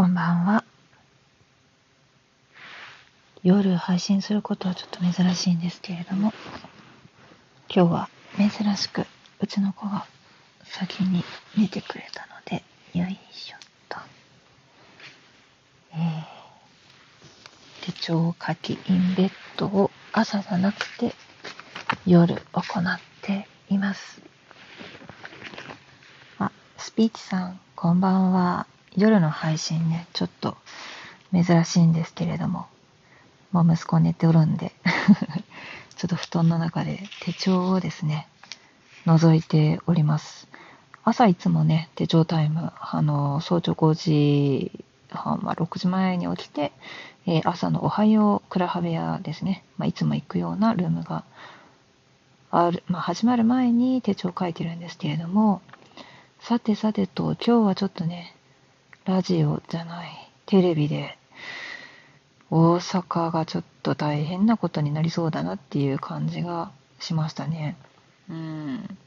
こんばんは。夜配信することはちょっと珍しいんですけれども、今日は珍しくうちの子が先に寝てくれたので、よいしょっと。えー、手帳書きインベッドを朝じゃなくて夜行っています。あ、スピーチさん、こんばんは。夜の配信ね、ちょっと珍しいんですけれども、もう息子寝ておるんで ちょっと布団の中で手帳をですね、覗いております。朝いつもね、手帳タイム、あの、早朝5時半は6時前に起きて、えー、朝のおはようクラハ部屋ですね、まあ、いつも行くようなルームがある、まあ、始まる前に手帳を書いてるんですけれども、さてさてと、今日はちょっとね、ラジオじゃない、テレビで、大阪がちょっと大変なことになりそうだなっていう感じがしましたね。うん。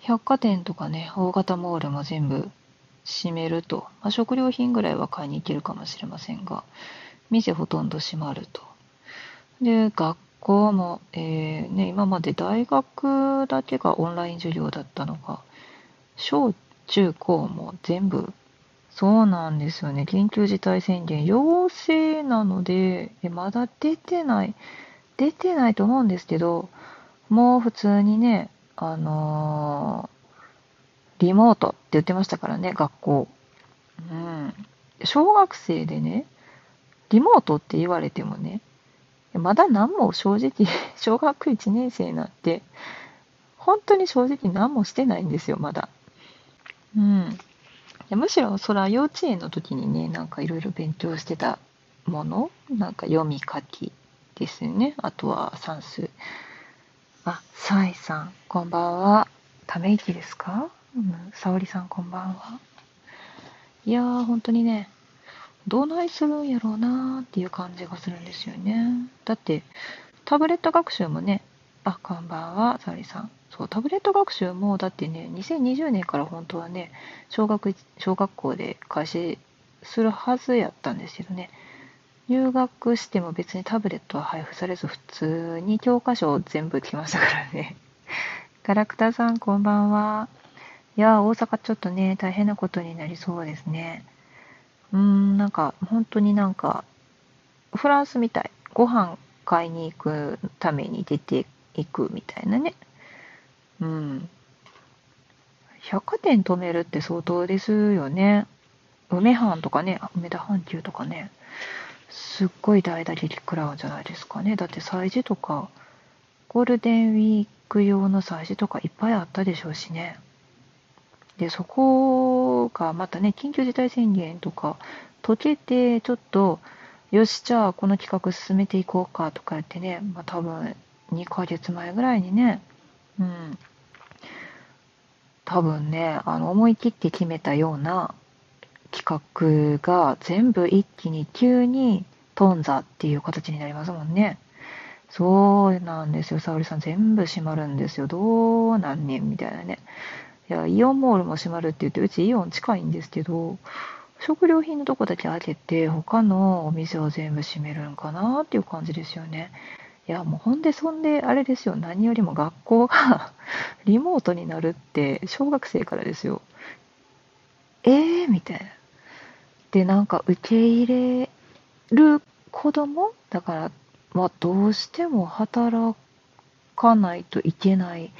百貨店とかね、大型モールも全部閉めると、まあ、食料品ぐらいは買いに行けるかもしれませんが、店ほとんど閉まると。で、学校も、えー、ね、今まで大学だけがオンライン授業だったのが、小中高も全部そうなんですよね。緊急事態宣言、陽性なので、まだ出てない、出てないと思うんですけど、もう普通にね、あのー、リモートって言ってましたからね、学校。うん。小学生でね、リモートって言われてもね、まだ何も正直、小学1年生なんて、本当に正直何もしてないんですよ、まだ。うん。やむしろそれは幼稚園の時にねなんかいろいろ勉強してたものなんか読み書きですね。あとは算数。あサイさんこんばんは。ため息ですか、うん、沙織さんこんばんは。いやー本当にねどないするんやろうなーっていう感じがするんですよね。だってタブレット学習もねあこんばんは。沙織さん。そうタブレット学習もだってね2020年から本当はね小学小学校で開始するはずやったんですけどね。入学しても別にタブレットは配布されず普通に教科書を全部来ましたからね。ガラクタさんこんばんは。いや大阪ちょっとね大変なことになりそうですね。うーんなんか本当になんかフランスみたい。ご飯買いに行くために出ていくみたいなねうん。百貨店止めるって相当ですよね。梅藩とかね、梅田阪急とかね、すっごい大打撃食らうんじゃないですかね。だって催事とか、ゴールデンウィーク用の催事とかいっぱいあったでしょうしね。で、そこがまたね、緊急事態宣言とか解けて、ちょっと、よし、じゃあこの企画進めていこうかとか言ってね、まあ多分2ヶ月前ぐらいにね、うん、多分ね、あの、思い切って決めたような企画が全部一気に急に頓挫っていう形になりますもんね。そうなんですよ。沙織さん全部閉まるんですよ。どうなんねんみたいなね。いや、イオンモールも閉まるって言って、うちイオン近いんですけど、食料品のとこだけ開けて、他のお店を全部閉めるんかなっていう感じですよね。いや、もうほんでそんで、あれですよ。何よりも学校が リモートになるって小学生からですよ。えーみたいな。で、なんか受け入れる子供？だから、まあ、どうしても働かないといけない。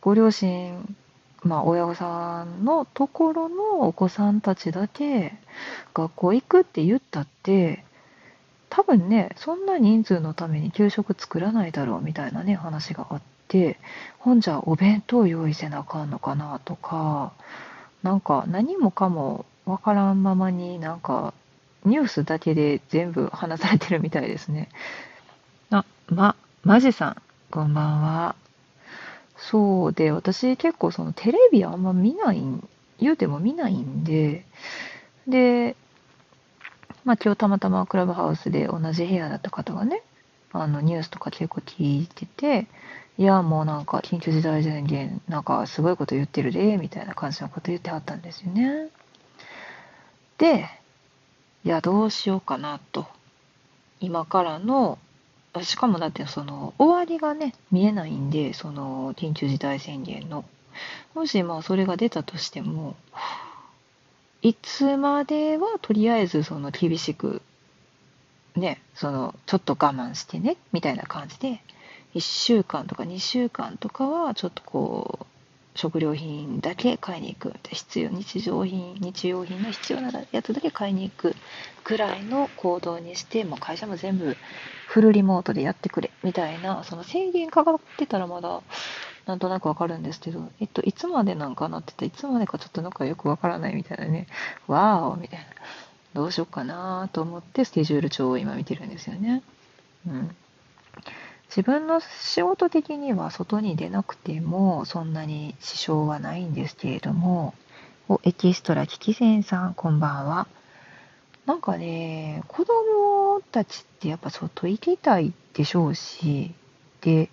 ご両親、まあ、親御さんのところのお子さんたちだけ学校行くって言ったって、多分ね、そんな人数のために給食作らないだろうみたいなね、話があって、ほんじゃお弁当用意せなあかんのかなとか、なんか何もかもわからんままになんかニュースだけで全部話されてるみたいですね。あ、ま、マジさん、こんばんは。そうで、私結構そのテレビあんま見ないん、言うても見ないんで、で、まあ今日たまたまクラブハウスで同じ部屋だった方がね、あのニュースとか結構聞いてて、いやもうなんか緊急事態宣言なんかすごいこと言ってるでみたいな感じのこと言ってはったんですよね。で、いや、どうしようかなと。今からの、しかもだってその終わりがね、見えないんで、その緊急事態宣言の。もしまあそれが出たとしても、いつまではとりあえずその厳しく、ね、そのちょっと我慢してね、みたいな感じで、1週間とか2週間とかはちょっとこう、食料品だけ買いに行く必要日常品日用品の必要なやつだけ買いに行くぐらいの行動にしてもう会社も全部フルリモートでやってくれみたいなその制限かかってたらまだなんとなくわかるんですけど、えっと、いつまでなんかなって言ったいつまでかちょっとなんかよくわからないみたいなねわーおみたいなどうしようかなと思ってスケジュール帳を今見てるんですよね。うん自分の仕事的には外に出なくてもそんなに支障はないんですけれども、おエキストラキキセンさん、こんばんは。なんかね、子供たちってやっぱ外行きたいでしょうし、で、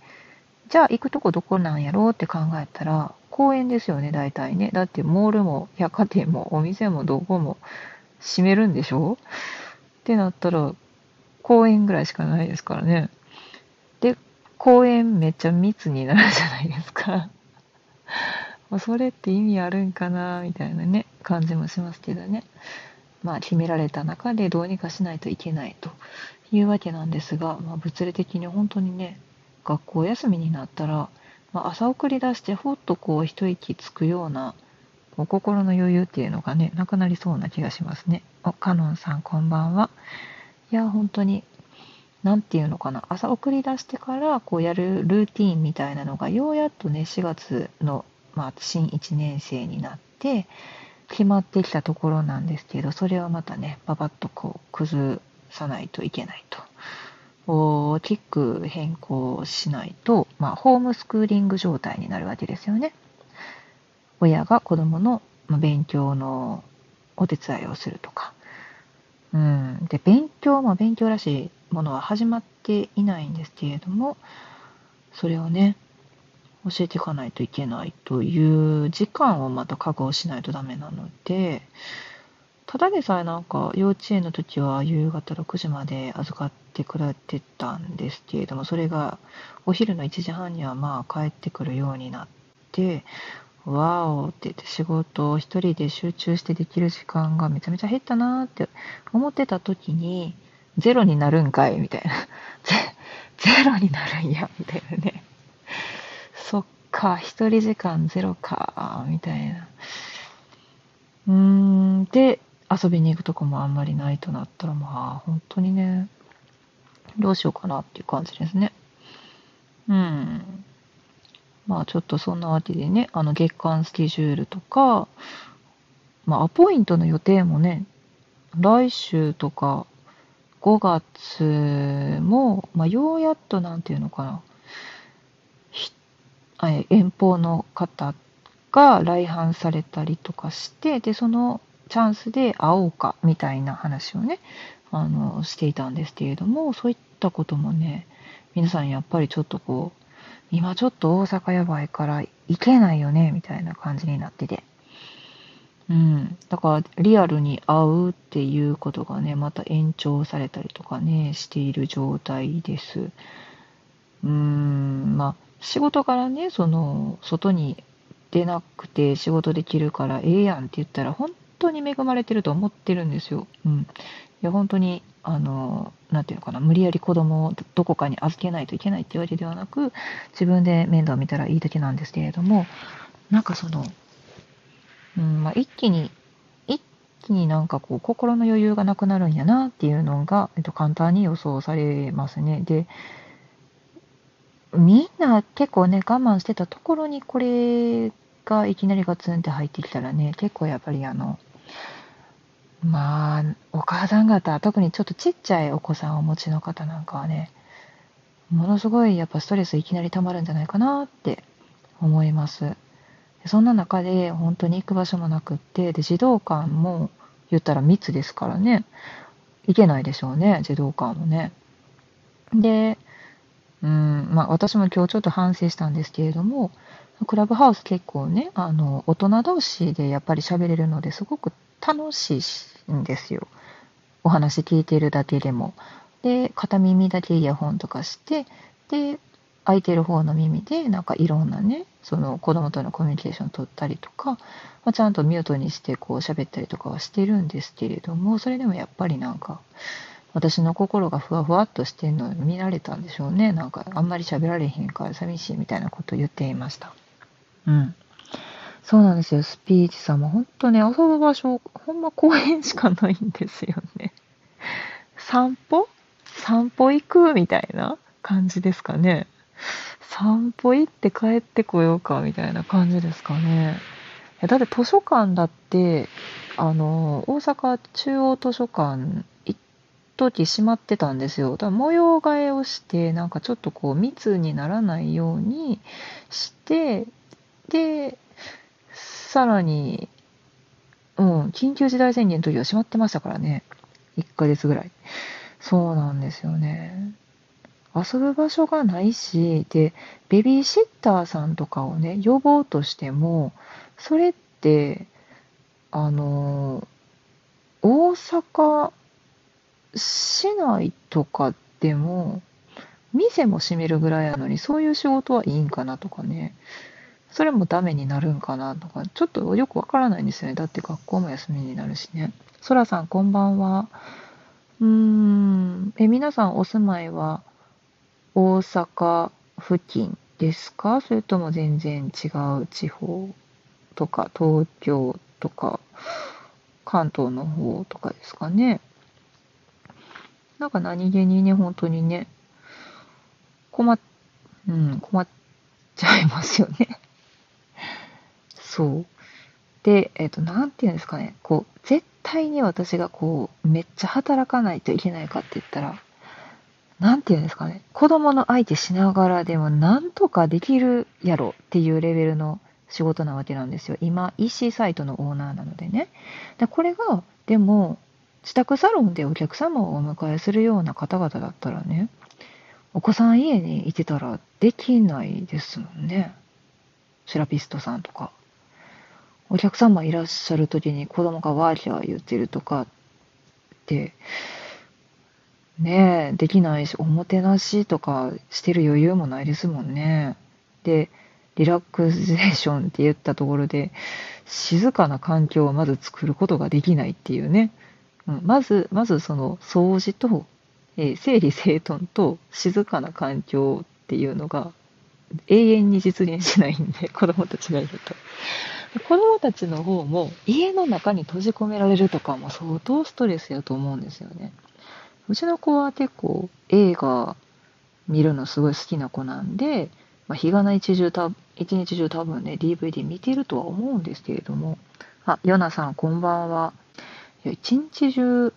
じゃあ行くとこどこなんやろうって考えたら、公園ですよね、大体ね。だってモールも百貨店もお店もどこも閉めるんでしょ？ってなったら、公園ぐらいしかないですからね。で、公園めっちゃ密になるじゃないですか。それって意味あるんかなみたいなね、感じもしますけどね。まあ、決められた中でどうにかしないといけないというわけなんですが、まあ、物理的に本当にね、学校休みになったら、まあ、朝送り出してほっとこう一息つくようなお心の余裕っていうのがね、なくなりそうな気がしますね。お、カノンさんこんばんは。いや、本当に何て言うのかな朝送り出してからこうやるルーティンみたいなのがようやっとね4月の、まあ、新1年生になって決まってきたところなんですけどそれをまたねパパッとこう崩さないといけない大きく変更しないと、まあ、ホームスクーリング状態になるわけですよね。親が子供の勉強のお手伝いをするとか。うん、で勉強も勉強らしいものは始まっていないんですけれどもそれをね教えていかないといけないという時間をまた確保しないとダメなのでただでさえなんか幼稚園の時は夕方6時まで預かってくれてたんですけれどもそれがお昼の1時半にはまあ帰ってくるようになってわおって言って仕事を一人で集中してできる時間がめちゃめちゃ減ったなって思ってた時にゼロになるんかいみたいな。ゼロになるんや、みたいなね。そっか、一人時間ゼロか、みたいな。うーん、で、遊びに行くとこもあんまりないとなったら、まあ、本当にね、どうしようかなっていう感じですね。うん。まあ、ちょっとそんなわけでね、あの、月間スケジュールとか、まあ、アポイントの予定もね、来週とか、5月も、まあ、ようやっとなんていうのかな、遠方の方が来訪されたりとかして、で、そのチャンスで会おうかみたいな話をね、あの、していたんですけれども、そういったこともね、皆さんやっぱりちょっとこう、今ちょっと大阪やばいから行けないよね、みたいな感じになってて。うん、だからリアルに会うっていうことがね、また延長されたりとかね、している状態です。うーん、まあ、仕事からね、その、外に出なくて仕事できるからええやんって言ったら、本当に恵まれてると思ってるんですよ。うん。いや、本当に、あの、なていうのかな、無理やり子供をどこかに預けないといけないっていうわけではなく、自分で面倒を見たらいいだけなんですけれども、なんかその、うんまあ、一気に一気になんかこう心の余裕がなくなるんやなっていうのが、えっと、簡単に予想されますね。でみんな結構ね我慢してたところにこれがいきなりガツンって入ってきたらね結構やっぱりあのまあお母さん方特にちょっとちっちゃいお子さんをお持ちの方なんかはねものすごいやっぱストレスいきなり溜まるんじゃないかなって思います。そんな中で本当に行く場所もなくって、で、児童館も言ったら密ですからね、行けないでしょうね、児童館もね。で、うん、まあ私も今日ちょっと反省したんですけれども、クラブハウス結構ね、あの、大人同士でやっぱり喋れるのですごく楽しいし、んですよ。お話聞いてるだけでも。で、片耳だけイヤホンとかして、で、空いてる方の耳でなんかいろんなねその子供とのコミュニケーション取ったりとか、まあ、ちゃんとミュートにしてこう喋ったりとかはしてるんですけれどもそれでもやっぱりなんか私の心がふわふわっとしてるのを見られたんでしょうねなんかあんまり喋られへんから寂しいみたいなことを言っていましたうんそうなんですよスピーチさんも本当ね遊ぶ場所ほんま公園しかないんですよね 散歩？散歩行くみたいな感じですかね散歩行って帰ってこようかみたいな感じですかね。だって図書館だって、あの、大阪中央図書館、一時閉まってたんですよ。だから模様替えをして、なんかちょっとこう密にならないようにして、で、さらに、うん、緊急事態宣言の時は閉まってましたからね。1ヶ月ぐらい。そうなんですよね。遊ぶ場所がないし、で、ベビーシッターさんとかをね、呼ぼうとしても、それって、あの、大阪市内とかでも、店も閉めるぐらいなのに、そういう仕事はいいんかなとかね、それもダメになるんかなとか、ちょっとよくわからないんですよね。だって学校も休みになるしね。そらさん、こんばんは。うーん、え、皆さんお住まいは大阪付近ですか？それとも全然違う地方とか東京とか関東の方とかですかねなんか何気にね本当にね困っうん困っちゃいますよねそうでえっ、ー、と何て言うんですかねこう絶対に私がこうめっちゃ働かないといけないかって言ったらなんていうんですかね、子供の相手しながらでもなんとかできるやろっていうレベルの仕事なわけなんですよ。今、EC サイトのオーナーなのでね。でこれが、でも、自宅サロンでお客様をお迎えするような方々だったらね、お子さん家にいてたらできないですもんね。セラピストさんとか。お客様いらっしゃる時に子供がワーキャー言ってるとかって、ねえ、できないし、おもてなしとかしてる余裕もないですもんね。で、リラクゼーションって言ったところで、静かな環境をまず作ることができないっていうね。うん、まず、まずその掃除と、えー、整理整頓と静かな環境っていうのが永遠に実現しないんで、子供たちがいると。子供たちの方も家の中に閉じ込められるとかも相当ストレスやと思うんですよね。うちの子は結構映画見るのすごい好きな子なんで、まあ、日がな一中た一日中多分ね DVD 見てるとは思うんですけれどもあヨナさんこんばんはいや一日中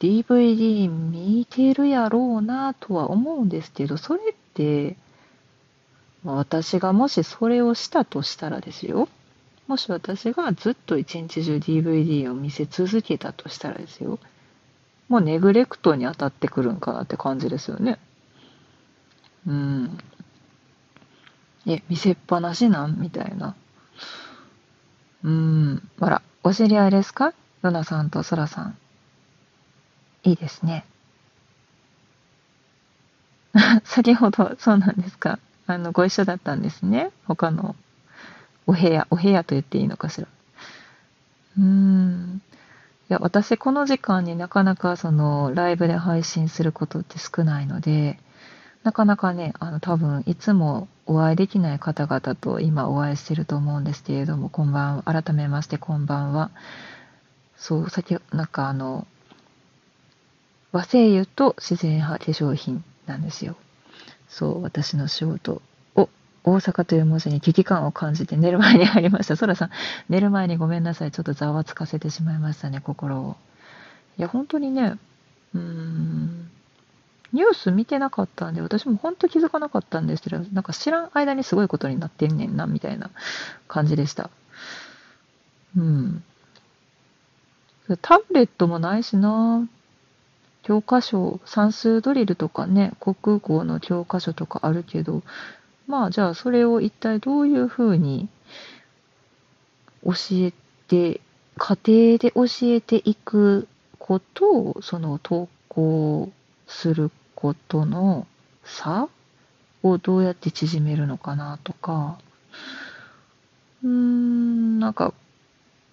DVD 見てるやろうなとは思うんですけどそれって私がもしそれをしたとしたらですよもし私がずっと一日中 DVD を見せ続けたとしたらですよもうネグレクトに当たってくるんかなって感じですよね。うん。え、見せっぱなしなん？みたいな。うん。ほら、お知り合いですか？ヨナさんとソラさん。いいですね。先ほど、そうなんですか？あの、ご一緒だったんですね。他のお部屋、お部屋と言っていいのかしら。うーん。いや、私この時間になかなかそのライブで配信することって少ないので、なかなかね、あの多分いつもお会いできない方々と今お会いしてると思うんですけれども、こんばんは。改めましてこんばんは。そう、先、なんかあの、和製油と自然派化粧品なんですよ。そう、私の仕事を。大阪という文字に危機感を感じて寝る前に入りました。そらさん、寝る前にごめんなさい。ちょっとざわつかせてしまいましたね、心を。いや、本当にね、うん、ニュース見てなかったんで、私も本当気づかなかったんですけど、なんか知らん間にすごいことになってんねんな、みたいな感じでした。うん。タブレットもないしな教科書、算数ドリルとかね、国語の教科書とかあるけど、まあじゃあそれを一体どういうふうに教えて家庭で教えていくことを、その投稿することの差をどうやって縮めるのかなとか、うーん、なんか、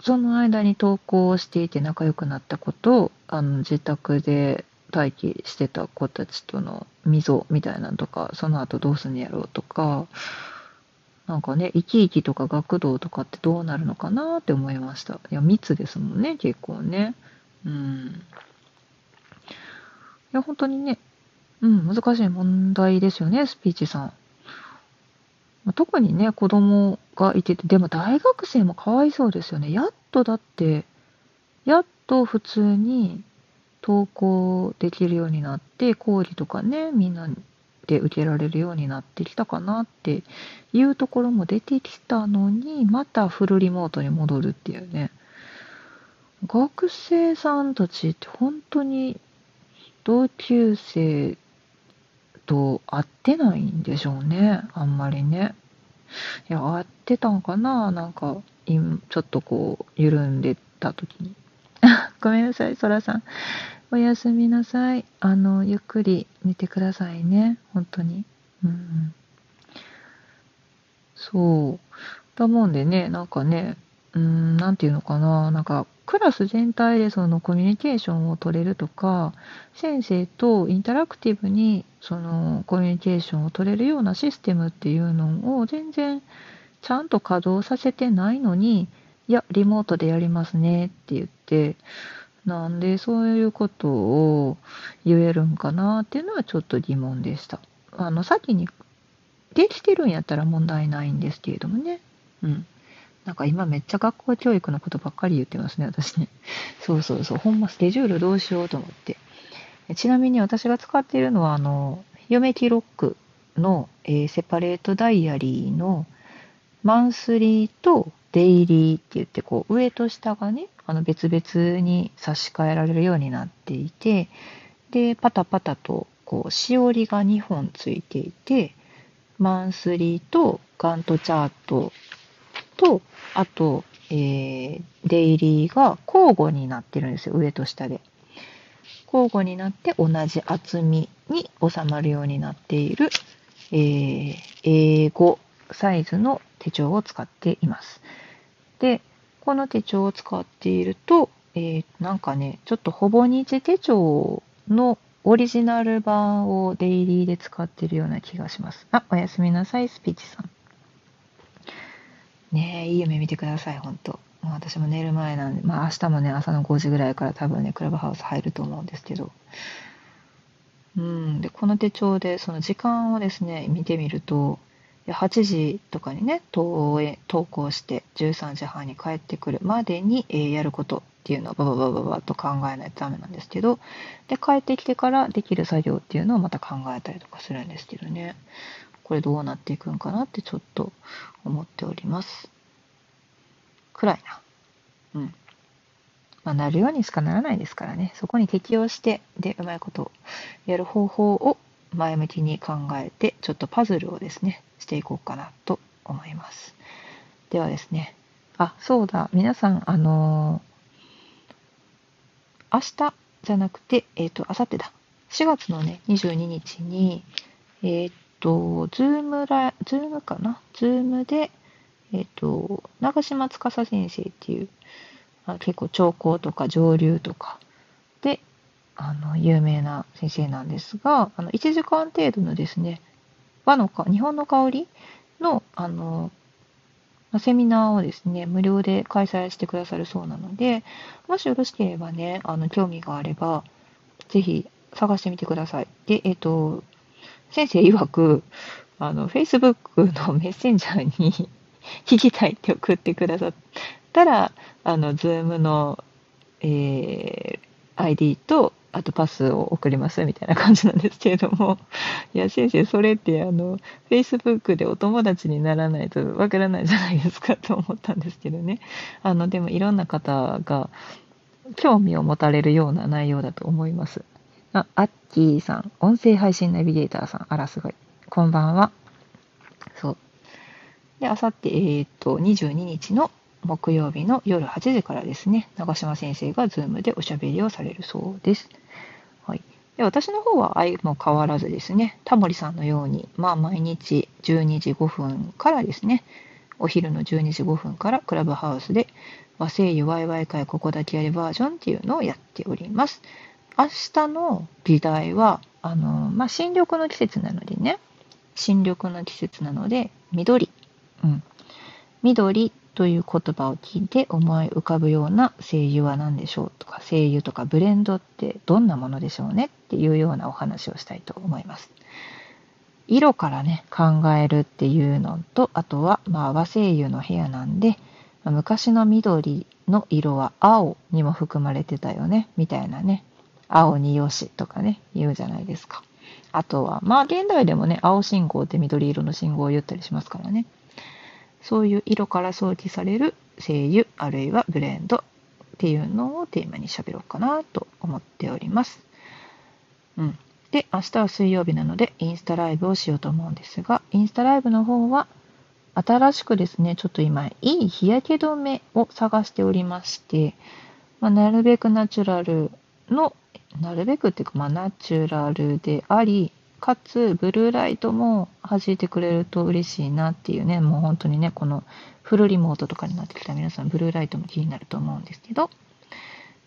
その間に投稿していて仲良くなった子と、あの、自宅で待機してた子たちとの溝みたいなのとか、その後どうすんやろうとか、なんかね、生き生きとか学童とかってどうなるのかなって思いました。いや、密ですもんね、結構ね。うん。いや、本当にね、うん、難しい問題ですよね、スピーチさん。特にね、子供がいてて、でも大学生もかわいそうですよね。やっとだって、やっと普通に登校できるようになって、講義とかね、みんなで受けられるようになってきたかなっていうところも出てきたのに、またフルリモートに戻るっていうね。学生さんたちって本当に同級生と会ってないんでしょうね。あんまりね。や、会ってたんかな？なんか、ちょっとこう、緩んでた時に。ごめんなさい、そらさん。おやすみなさい。あの、ゆっくり寝てくださいね。本当に。うん。そう。だもんでね、なんかね、うん、なんていうのかな？なんか、クラス全体でそのコミュニケーションを取れるとか、先生とインタラクティブにそのコミュニケーションを取れるようなシステムっていうのを全然ちゃんと稼働させてないのに、いや、リモートでやりますねって言って、なんでそういうことを言えるんかなっていうのはちょっと疑問でした。あの、先にできてるんやったら問題ないんですけれどもね。うん。なんか今めっちゃ学校教育のことばっかり言ってますね、私ね。そうそうそう。ほんまスケジュールどうしようと思って。ちなみに私が使っているのは、あの、嫁記録の、えー、セパレートダイアリーのマンスリーとデイリーって言って、こう、上と下がね、あの別々に差し替えられるようになっていて、で、パタパタと、こう、しおりが2本ついていて、マンスリーとガントチャートと、あと、えー、デイリーが交互になってるんですよ、上と下で。交互になって同じ厚みに収まるようになっている、えー、英語サイズの手帳を使っています。で、この手帳を使っていると、えー、なんかね、ちょっとほぼ日手帳のオリジナル版をデイリーで使ってるような気がします。あ、おやすみなさい、スピーチさん。ね、いい夢見てください、本当まあ、私も寝る前なんで、まあ明日もね、朝の5時ぐらいから多分ね、クラブハウス入ると思うんですけど、うん、で、この手帳でその時間をですね、見てみると、8時とかにね、投投稿して13時半に帰ってくるまでに、えー、やることっていうのをバババババと考えないとダメなんですけど、で、帰ってきてからできる作業っていうのをまた考えたりとかするんですけどね。これどうなっていくんかなってちょっと思っております。暗いな。うん。まあ、なるようにしかならないですからね。そこに適応して、で、うまいことやる方法を前向きに考えて、ちょっとパズルをですね、していこうかなと思います。ではですね、あ、そうだ、皆さん、あのー、明日じゃなくて、えっ、ー、と、明後日だ。4月のね、22日に、えっ、ー、と、ズームラ、 Zoom かな？ Zoom で、えっ、ー、と、長島司先生っていう、あ結構調香とか蒸留とかで、あの、有名な先生なんですが、あの、1時間程度のですね、和のか、日本の香りの、あの、セミナーをですね、無料で開催してくださるそうなので、もしよろしければね、あの、興味があれば、ぜひ探してみてください。で、えっ、と、先生曰く、あの、Facebook のメッセンジャーに聞きたいって送ってくださったら、あの、Zoom の、えー、ID と、あとパスを送りますみたいな感じなんですけれども、いや、先生、それって、あの、Facebook でお友達にならないとわからないじゃないですかと思ったんですけどね。あの、でもいろんな方が興味を持たれるような内容だと思います。あ、アッキーさん、音声配信ナビゲーターさん、あらすごい。こんばんは。そう。で、あさって、えっ、と、22日の木曜日の夜8時からですね、長島先生が Zoom でおしゃべりをされるそうです。はい、で私の方は相も変わらずですね、タモリさんのように、まあ、毎日12時5分からですね、お昼の12時5分からクラブハウスで和製油ワイワイ会ここだけやるバージョンっていうのをやっております。明日の議題は、あの、まあ、新緑の季節なのでね、新緑の季節なので、緑。うん。緑という言葉を聞いて思い浮かぶような精油は何でしょうとか精油とかブレンドってどんなものでしょうねっていうようなお話をしたいと思います。色からね考えるっていうのとあとはまあ和精油の部屋なんで昔の緑の色は青にも含まれてたよねみたいなね青によしとかね言うじゃないですか。あとはまあ現代でもね青信号って緑色の信号を言ったりしますからね。そういう色から想起される精油あるいはブレンドっていうのをテーマに喋ろうかなと思っております。うん。で、明日は水曜日なのでインスタライブをしようと思うんですが、インスタライブの方は新しくですね、ちょっと今、いい日焼け止めを探しておりまして、まあ、なるべくナチュラルの、なるべくっていうか、まあ、ナチュラルであり、かつブルーライトも弾いてくれると嬉しいなっていうねもう本当にねこのフルリモートとかになってきた皆さんブルーライトも気になると思うんですけど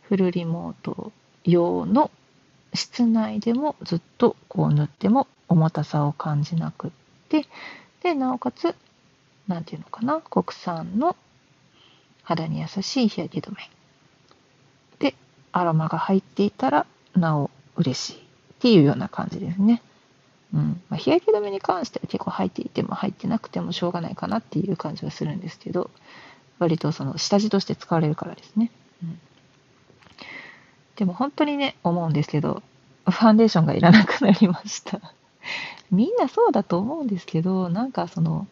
フルリモート用の室内でもずっとこう塗っても重たさを感じなくってでなおかつ何て言うのかな国産の肌に優しい日焼け止め。アロマが入っていたらなお嬉しいっていうような感じですね。うん。まあ、日焼け止めに関しては結構入っていても入ってなくてもしょうがないかなっていう感じはするんですけど割とその下地として使われるからですね、うん、でも本当にね思うんですけどファンデーションがいらなくなりました。みんなそうだと思うんですけどなんかその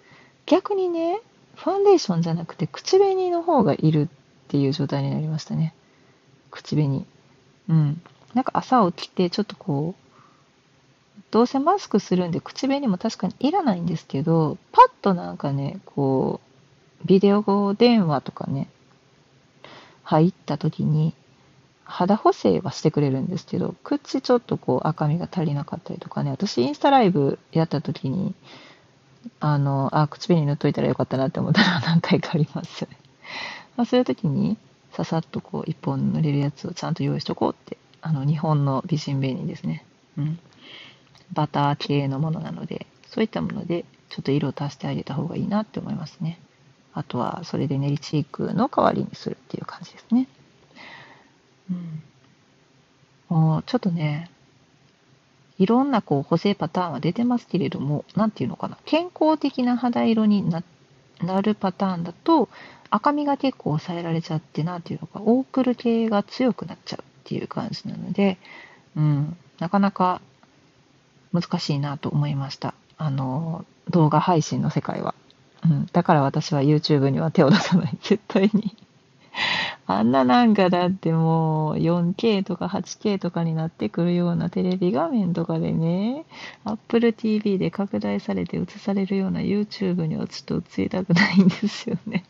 逆にねファンデーションじゃなくて口紅の方がいるっていう状態になりましたね。口紅うんなんか朝起きてちょっとこうどうせマスクするんで口紅も確かにいらないんですけど、パッとなんかね、こう、ビデオ電話とかね、入った時に、肌補正はしてくれるんですけど、口ちょっとこう赤みが足りなかったりとかね、私インスタライブやった時に、あの、あ、口紅塗っといたらよかったなって思ったら何回かあります。まあ、そういう時に、ささっとこう一本塗れるやつをちゃんと用意しとこうって、あの、日本の美人紅ですね。うん。バター系のものなので、そういったものでちょっと色を足してあげた方がいいなって思いますね。あとはそれで練りチークの代わりにするっていう感じですね。うん、もうちょっとね、いろんなこう補正パターンは出てますけれども、何て言うのかな、健康的な肌色にななるパターンだと、赤みが結構抑えられちゃって、何ていうのか、オープル系が強くなっちゃうっていう感じなので、うん、なかなか難しいなと思いました。あの、動画配信の世界は。うん、だから私は YouTube には手を出さない、絶対に。あんななんかだってもう 4K とか 8K とかになってくるようなテレビ画面とかでね、Apple TV で拡大されて映されるような YouTube にはちょっと映りたくないんですよね。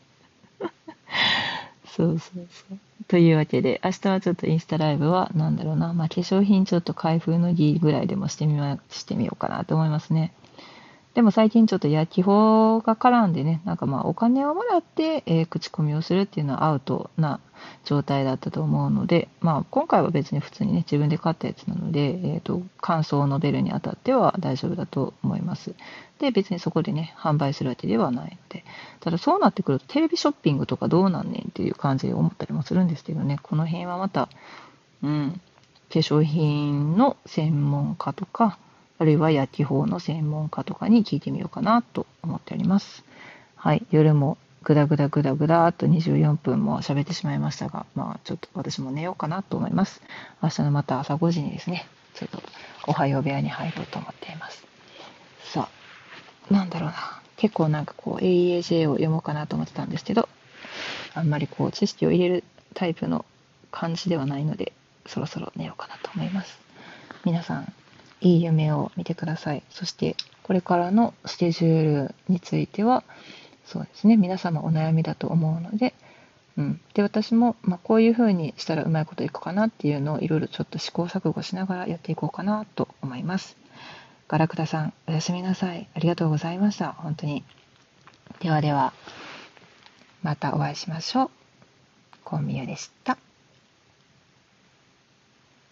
そうそうそう。というわけで、明日はちょっとインスタライブは、なんだろうな、まあ、化粧品ちょっと開封の儀ぐらいでもしてみま、してみようかなと思いますね。でも最近ちょっと焼き法が絡んでね、なんかまあお金をもらって、えー、口コミをするっていうのはアウトな状態だったと思うので、まあ今回は別に普通にね、自分で買ったやつなので、えっ、ー、と、感想を述べるにあたっては大丈夫だと思います。で、別にそこでね、販売するわけではないので、ただそうなってくるとテレビショッピングとかどうなんねんっていう感じで思ったりもするんですけどね、この辺はまた、うん、化粧品の専門家とか、あるいは焼き法の専門家とかに聞いてみようかなと思っております。はい、夜もぐだぐだぐだぐだっと24分も喋ってしまいましたが、まあちょっと私も寝ようかなと思います。明日のまた朝5時にですね、ちょっとおはよう部屋に入ろうと思っています。さあ、なんだろうな。結構なんかこう AEAJ を読もうかなと思ってたんですけど、あんまりこう知識を入れるタイプの感じではないので、そろそろ寝ようかなと思います。皆さん、いい夢を見てください。そして、これからのスケジュールについては、そうですね皆様お悩みだと思うので、うん、で私も、まあ、こういうふうにしたらうまいこといくかなっていうのをいろいろちょっと試行錯誤しながらやっていこうかなと思います。ガラクタさんおやすみなさいありがとうございました本当にではではまたお会いしましょう。コンミュでした。